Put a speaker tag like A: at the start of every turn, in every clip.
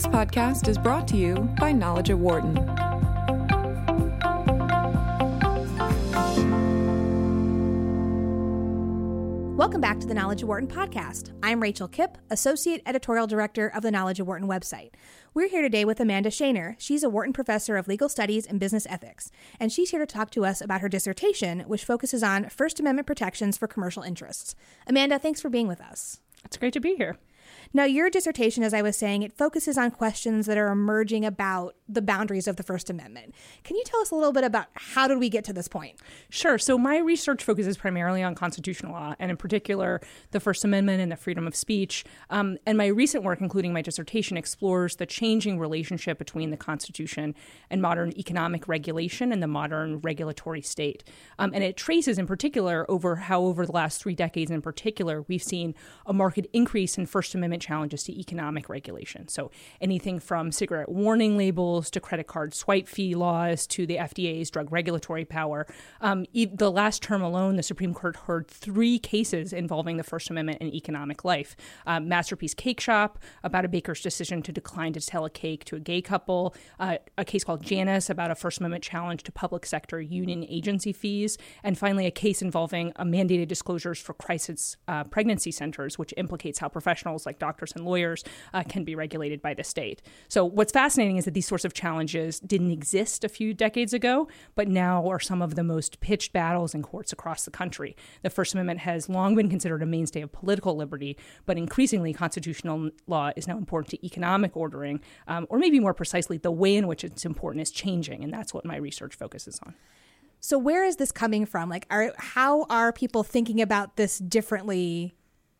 A: This podcast is brought to you by Knowledge at Wharton.
B: Welcome back to the Knowledge at Wharton podcast. I'm Rachel Kipp, Associate Editorial Director of the Knowledge at Wharton website. We're here today with Amanda Shanor. She's a Wharton Professor of Legal Studies and Business Ethics, and she's here to talk to us about her dissertation, which focuses on First Amendment protections for commercial interests. Amanda, thanks for being with us.
C: It's great to be here.
B: Now, your dissertation, as I was saying, it focuses on questions that are emerging about the boundaries of the First Amendment. Can you tell us a little bit about how did we get to this point?
C: Sure. So, my research focuses primarily on constitutional law, and in particular, the First Amendment and the freedom of speech. Um, and my recent work, including my dissertation, explores the changing relationship between the Constitution and modern economic regulation and the modern regulatory state. Um, and it traces, in particular, over how over the last three decades, in particular, we've seen a marked increase in First Amendment challenges to economic regulation. So anything from cigarette warning labels to credit card swipe fee laws to the FDA's drug regulatory power. Um, the last term alone, the Supreme Court heard three cases involving the First Amendment and economic life. Um, Masterpiece Cake Shop about a baker's decision to decline to sell a cake to a gay couple. Uh, a case called Janus about a First Amendment challenge to public sector union agency fees. And finally, a case involving mandated disclosures for crisis uh, pregnancy centers, which implicates how professionals like doctors and lawyers uh, can be regulated by the state. So, what's fascinating is that these sorts of challenges didn't exist a few decades ago, but now are some of the most pitched battles in courts across the country. The First Amendment has long been considered a mainstay of political liberty, but increasingly, constitutional law is now important to economic ordering, um, or maybe more precisely, the way in which it's important is changing, and that's what my research focuses on.
B: So where is this coming from? Like, are how are people thinking about this differently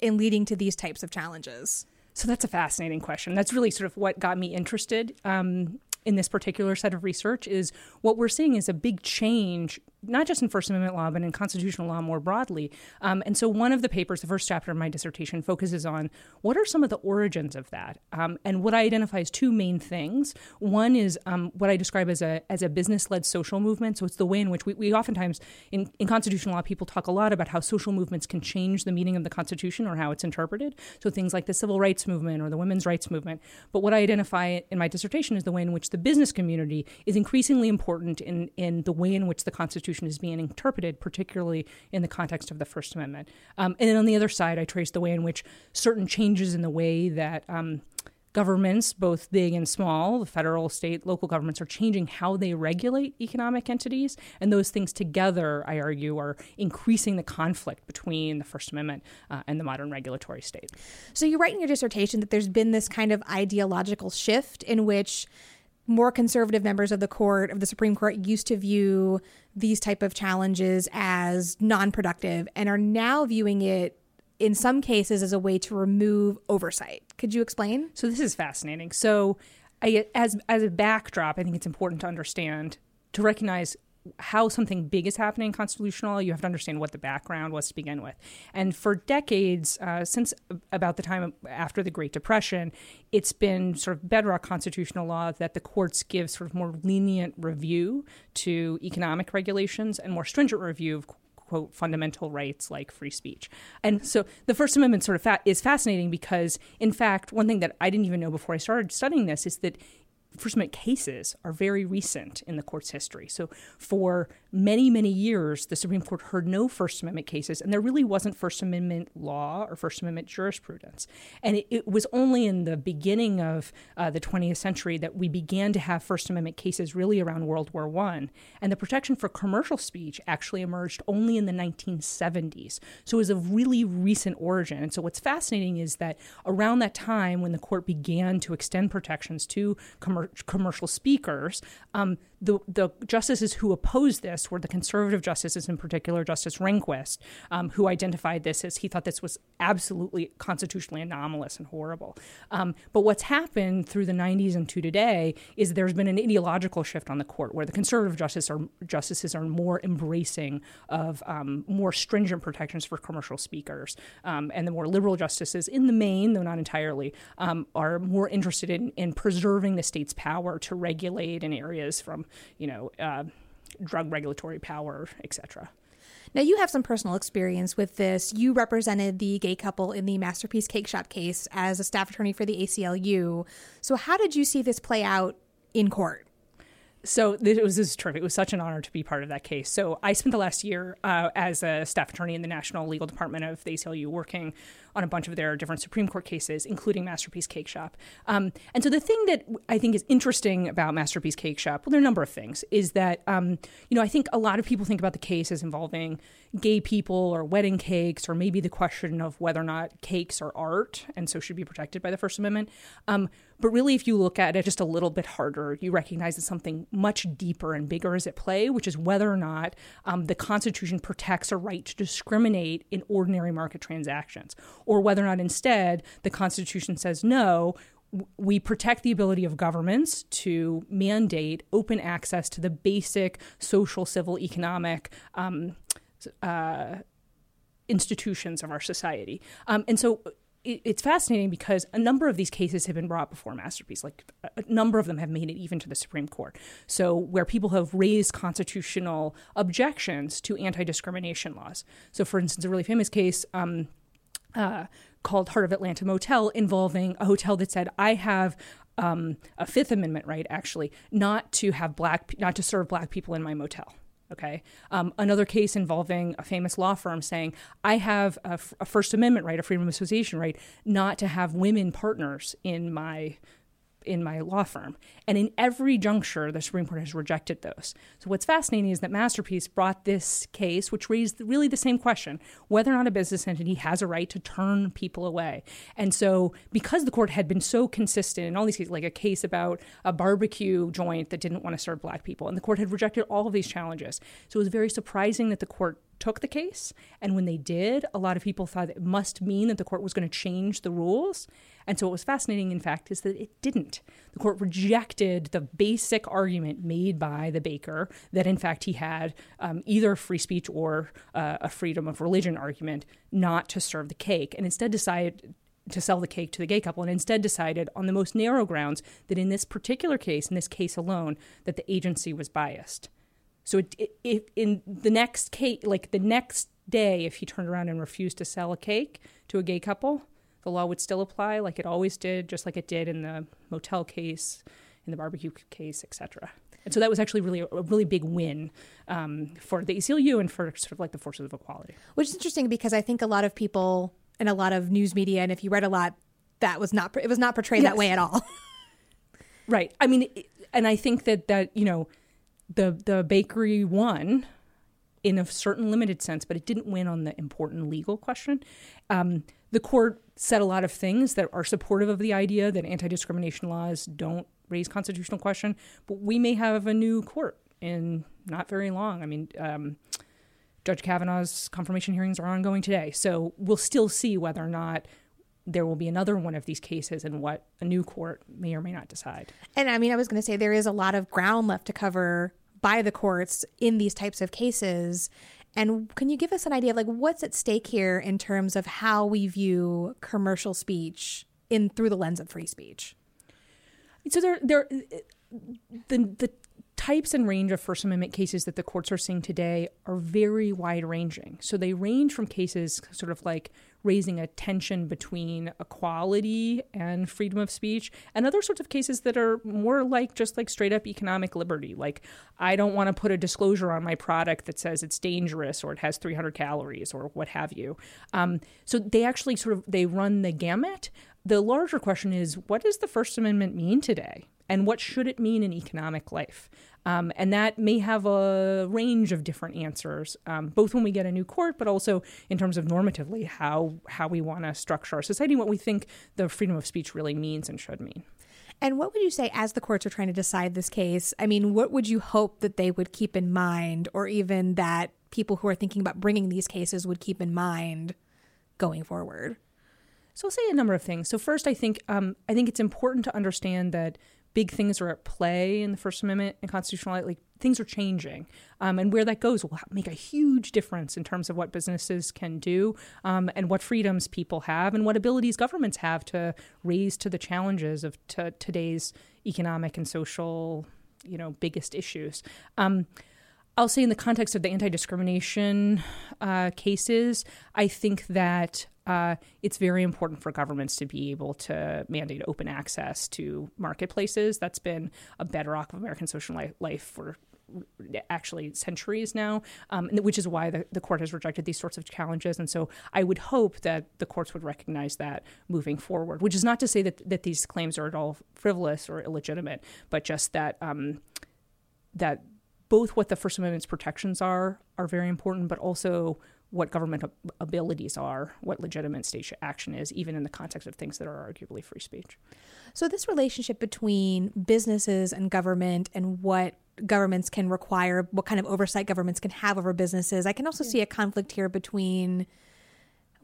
B: in leading to these types of challenges?
C: So that's a fascinating question. That's really sort of what got me interested um, in this particular set of research. Is what we're seeing is a big change not just in First Amendment law, but in constitutional law more broadly. Um, and so, one of the papers, the first chapter of my dissertation, focuses on what are some of the origins of that. Um, and what I identify as two main things. One is um, what I describe as a as a business led social movement. So it's the way in which we, we oftentimes in, in constitutional law people talk a lot about how social movements can change the meaning of the Constitution or how it's interpreted. So things like the civil rights movement or the women's rights movement. But what I identify in my dissertation is the way in which the business community is increasingly important in in the way in which the Constitution Constitution is being interpreted, particularly in the context of the First Amendment. Um, and then on the other side, I trace the way in which certain changes in the way that um, governments, both big and small, the federal, state, local governments, are changing how they regulate economic entities. And those things together, I argue, are increasing the conflict between the First Amendment uh, and the modern regulatory state.
B: So you write in your dissertation that there's been this kind of ideological shift in which more conservative members of the court of the Supreme Court used to view these type of challenges as non-productive and are now viewing it in some cases as a way to remove oversight. Could you explain?
C: So this is fascinating. So I, as as a backdrop, I think it's important to understand to recognize how something big is happening in constitutional you have to understand what the background was to begin with. And for decades, uh, since about the time after the Great Depression, it's been sort of bedrock constitutional law that the courts give sort of more lenient review to economic regulations and more stringent review of quote fundamental rights like free speech. And so the First Amendment sort of fa- is fascinating because, in fact, one thing that I didn't even know before I started studying this is that First Amendment cases are very recent in the court's history. So, for many, many years, the Supreme Court heard no First Amendment cases, and there really wasn't First Amendment law or First Amendment jurisprudence. And it, it was only in the beginning of uh, the 20th century that we began to have First Amendment cases really around World War I. And the protection for commercial speech actually emerged only in the 1970s. So, it was of really recent origin. And so, what's fascinating is that around that time, when the court began to extend protections to commercial commercial speakers. Um, the, the justices who opposed this were the conservative justices, in particular Justice Rehnquist, um, who identified this as he thought this was absolutely constitutionally anomalous and horrible. Um, but what's happened through the 90s and to today is there's been an ideological shift on the court where the conservative justices are, justices are more embracing of um, more stringent protections for commercial speakers. Um, and the more liberal justices, in the main, though not entirely, um, are more interested in, in preserving the state's power to regulate in areas from, you know, uh, drug regulatory power, etc.
B: Now, you have some personal experience with this. You represented the gay couple in the Masterpiece Cake Shop case as a staff attorney for the ACLU. So, how did you see this play out in court?
C: So this was, this was terrific. It was such an honor to be part of that case. So I spent the last year uh, as a staff attorney in the National Legal Department of the ACLU, working on a bunch of their different Supreme Court cases, including Masterpiece Cake Shop. Um, and so the thing that I think is interesting about Masterpiece Cake Shop, well, there are a number of things, is that um, you know I think a lot of people think about the case as involving gay people or wedding cakes, or maybe the question of whether or not cakes are art and so should be protected by the First Amendment. Um, but really, if you look at it just a little bit harder, you recognize that something much deeper and bigger is at play, which is whether or not um, the Constitution protects a right to discriminate in ordinary market transactions, or whether or not instead the Constitution says no, we protect the ability of governments to mandate open access to the basic social, civil, economic um, uh, institutions of our society. Um, and so it's fascinating because a number of these cases have been brought before Masterpiece. Like a number of them have made it even to the Supreme Court. So, where people have raised constitutional objections to anti discrimination laws. So, for instance, a really famous case. Um, uh, called Heart of Atlanta Motel involving a hotel that said, I have um, a Fifth Amendment right, actually, not to have black, not to serve black people in my motel. Okay. Um, another case involving a famous law firm saying, I have a, f- a First Amendment right, a freedom of association right, not to have women partners in my in my law firm. And in every juncture, the Supreme Court has rejected those. So what's fascinating is that Masterpiece brought this case, which raised really the same question whether or not a business entity has a right to turn people away. And so, because the court had been so consistent in all these cases, like a case about a barbecue joint that didn't want to serve black people, and the court had rejected all of these challenges. So it was very surprising that the court took the case. And when they did, a lot of people thought it must mean that the court was going to change the rules. And so, what was fascinating, in fact, is that it didn't. The court rejected the basic argument made by the baker that, in fact, he had um, either free speech or uh, a freedom of religion argument not to serve the cake, and instead decided to sell the cake to the gay couple, and instead decided on the most narrow grounds that in this particular case, in this case alone, that the agency was biased. So, it, it, in the next case, like the next day, if he turned around and refused to sell a cake to a gay couple, the law would still apply like it always did, just like it did in the motel case, in the barbecue case, etc. And so that was actually really a really big win um, for the ACLU and for sort of like the forces of equality.
B: Which is interesting because I think a lot of people and a lot of news media, and if you read a lot, that was not it was not portrayed yes. that way at all.
C: right. I mean, and I think that that you know the the bakery won in a certain limited sense, but it didn't win on the important legal question. Um, the court said a lot of things that are supportive of the idea that anti discrimination laws don't raise constitutional question, but we may have a new court in not very long. I mean, um, Judge Kavanaugh's confirmation hearings are ongoing today, so we'll still see whether or not there will be another one of these cases and what a new court may or may not decide.
B: And I mean, I was going to say there is a lot of ground left to cover by the courts in these types of cases. And can you give us an idea of like what's at stake here in terms of how we view commercial speech in through the lens of free speech?
C: So there, there, the the types and range of First Amendment cases that the courts are seeing today are very wide ranging. So they range from cases sort of like raising a tension between equality and freedom of speech and other sorts of cases that are more like just like straight up economic liberty. Like i don't want to put a disclosure on my product that says it's dangerous or it has 300 calories or what have you. Um, so they actually sort of they run the gamut. The larger question is what does the first amendment mean today and what should it mean in economic life um, and that may have a range of different answers, um, both when we get a new court, but also in terms of normatively how how we want to structure our society, what we think the freedom of speech really means and should mean.
B: And what would you say as the courts are trying to decide this case? I mean, what would you hope that they would keep in mind, or even that people who are thinking about bringing these cases would keep in mind going forward?
C: So I'll say a number of things. So first, I think um, I think it's important to understand that big things are at play in the First Amendment and constitutional like things are changing, um, and where that goes will make a huge difference in terms of what businesses can do um, and what freedoms people have and what abilities governments have to raise to the challenges of t- today's economic and social, you know, biggest issues. Um, I'll say in the context of the anti-discrimination uh, cases, I think that uh, it's very important for governments to be able to mandate open access to marketplaces. That's been a bedrock of American social life for actually centuries now, um, which is why the, the court has rejected these sorts of challenges. And so I would hope that the courts would recognize that moving forward, which is not to say that, that these claims are at all frivolous or illegitimate, but just that um, that both what the First Amendment's protections are are very important, but also what government abilities are, what legitimate state action is, even in the context of things that are arguably free speech.
B: So, this relationship between businesses and government and what governments can require, what kind of oversight governments can have over businesses, I can also yeah. see a conflict here between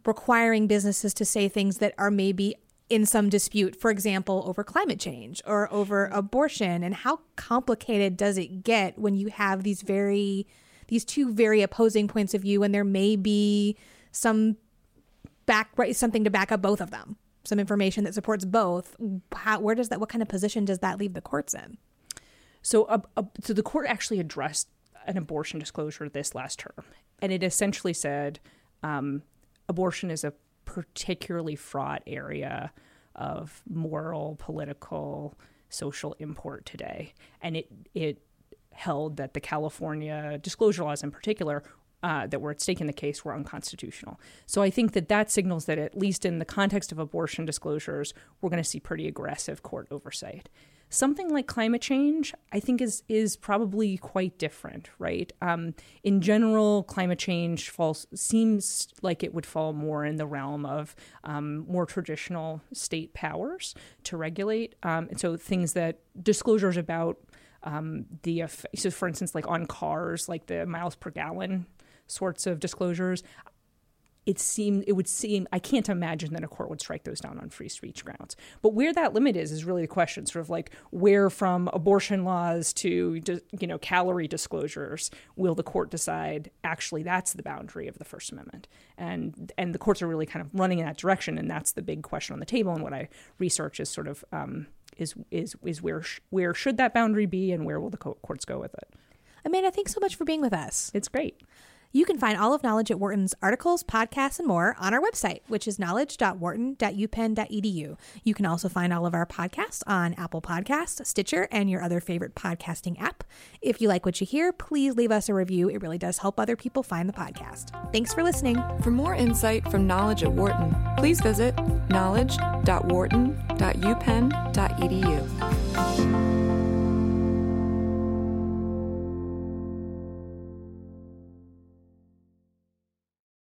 B: requiring businesses to say things that are maybe in some dispute, for example, over climate change or over abortion. And how complicated does it get when you have these very these two very opposing points of view and there may be some back something to back up both of them some information that supports both. How, where does that what kind of position does that leave the courts in?
C: So uh, uh, so the court actually addressed an abortion disclosure this last term and it essentially said um, abortion is a particularly fraught area of moral political social import today. And it it held that the California disclosure laws, in particular, uh, that were at stake in the case were unconstitutional. So I think that that signals that, at least in the context of abortion disclosures, we're going to see pretty aggressive court oversight. Something like climate change, I think, is is probably quite different, right? Um, in general, climate change falls seems like it would fall more in the realm of um, more traditional state powers to regulate, um, and so things that disclosures about um, the so for instance like on cars like the miles per gallon sorts of disclosures it seemed it would seem I can't imagine that a court would strike those down on free speech grounds. But where that limit is is really the question, sort of like where from abortion laws to you know calorie disclosures will the court decide actually that's the boundary of the First Amendment, and and the courts are really kind of running in that direction, and that's the big question on the table. And what I research is sort of um, is is is where sh- where should that boundary be, and where will the co- courts go with it?
B: Amanda, thanks so much for being with us.
C: It's great.
B: You can find all of Knowledge at Wharton's articles, podcasts, and more on our website, which is knowledge.wharton.upenn.edu. You can also find all of our podcasts on Apple Podcasts, Stitcher, and your other favorite podcasting app. If you like what you hear, please leave us a review. It really does help other people find the podcast. Thanks for listening.
A: For more insight from Knowledge at Wharton, please visit knowledge.wharton.upenn.edu.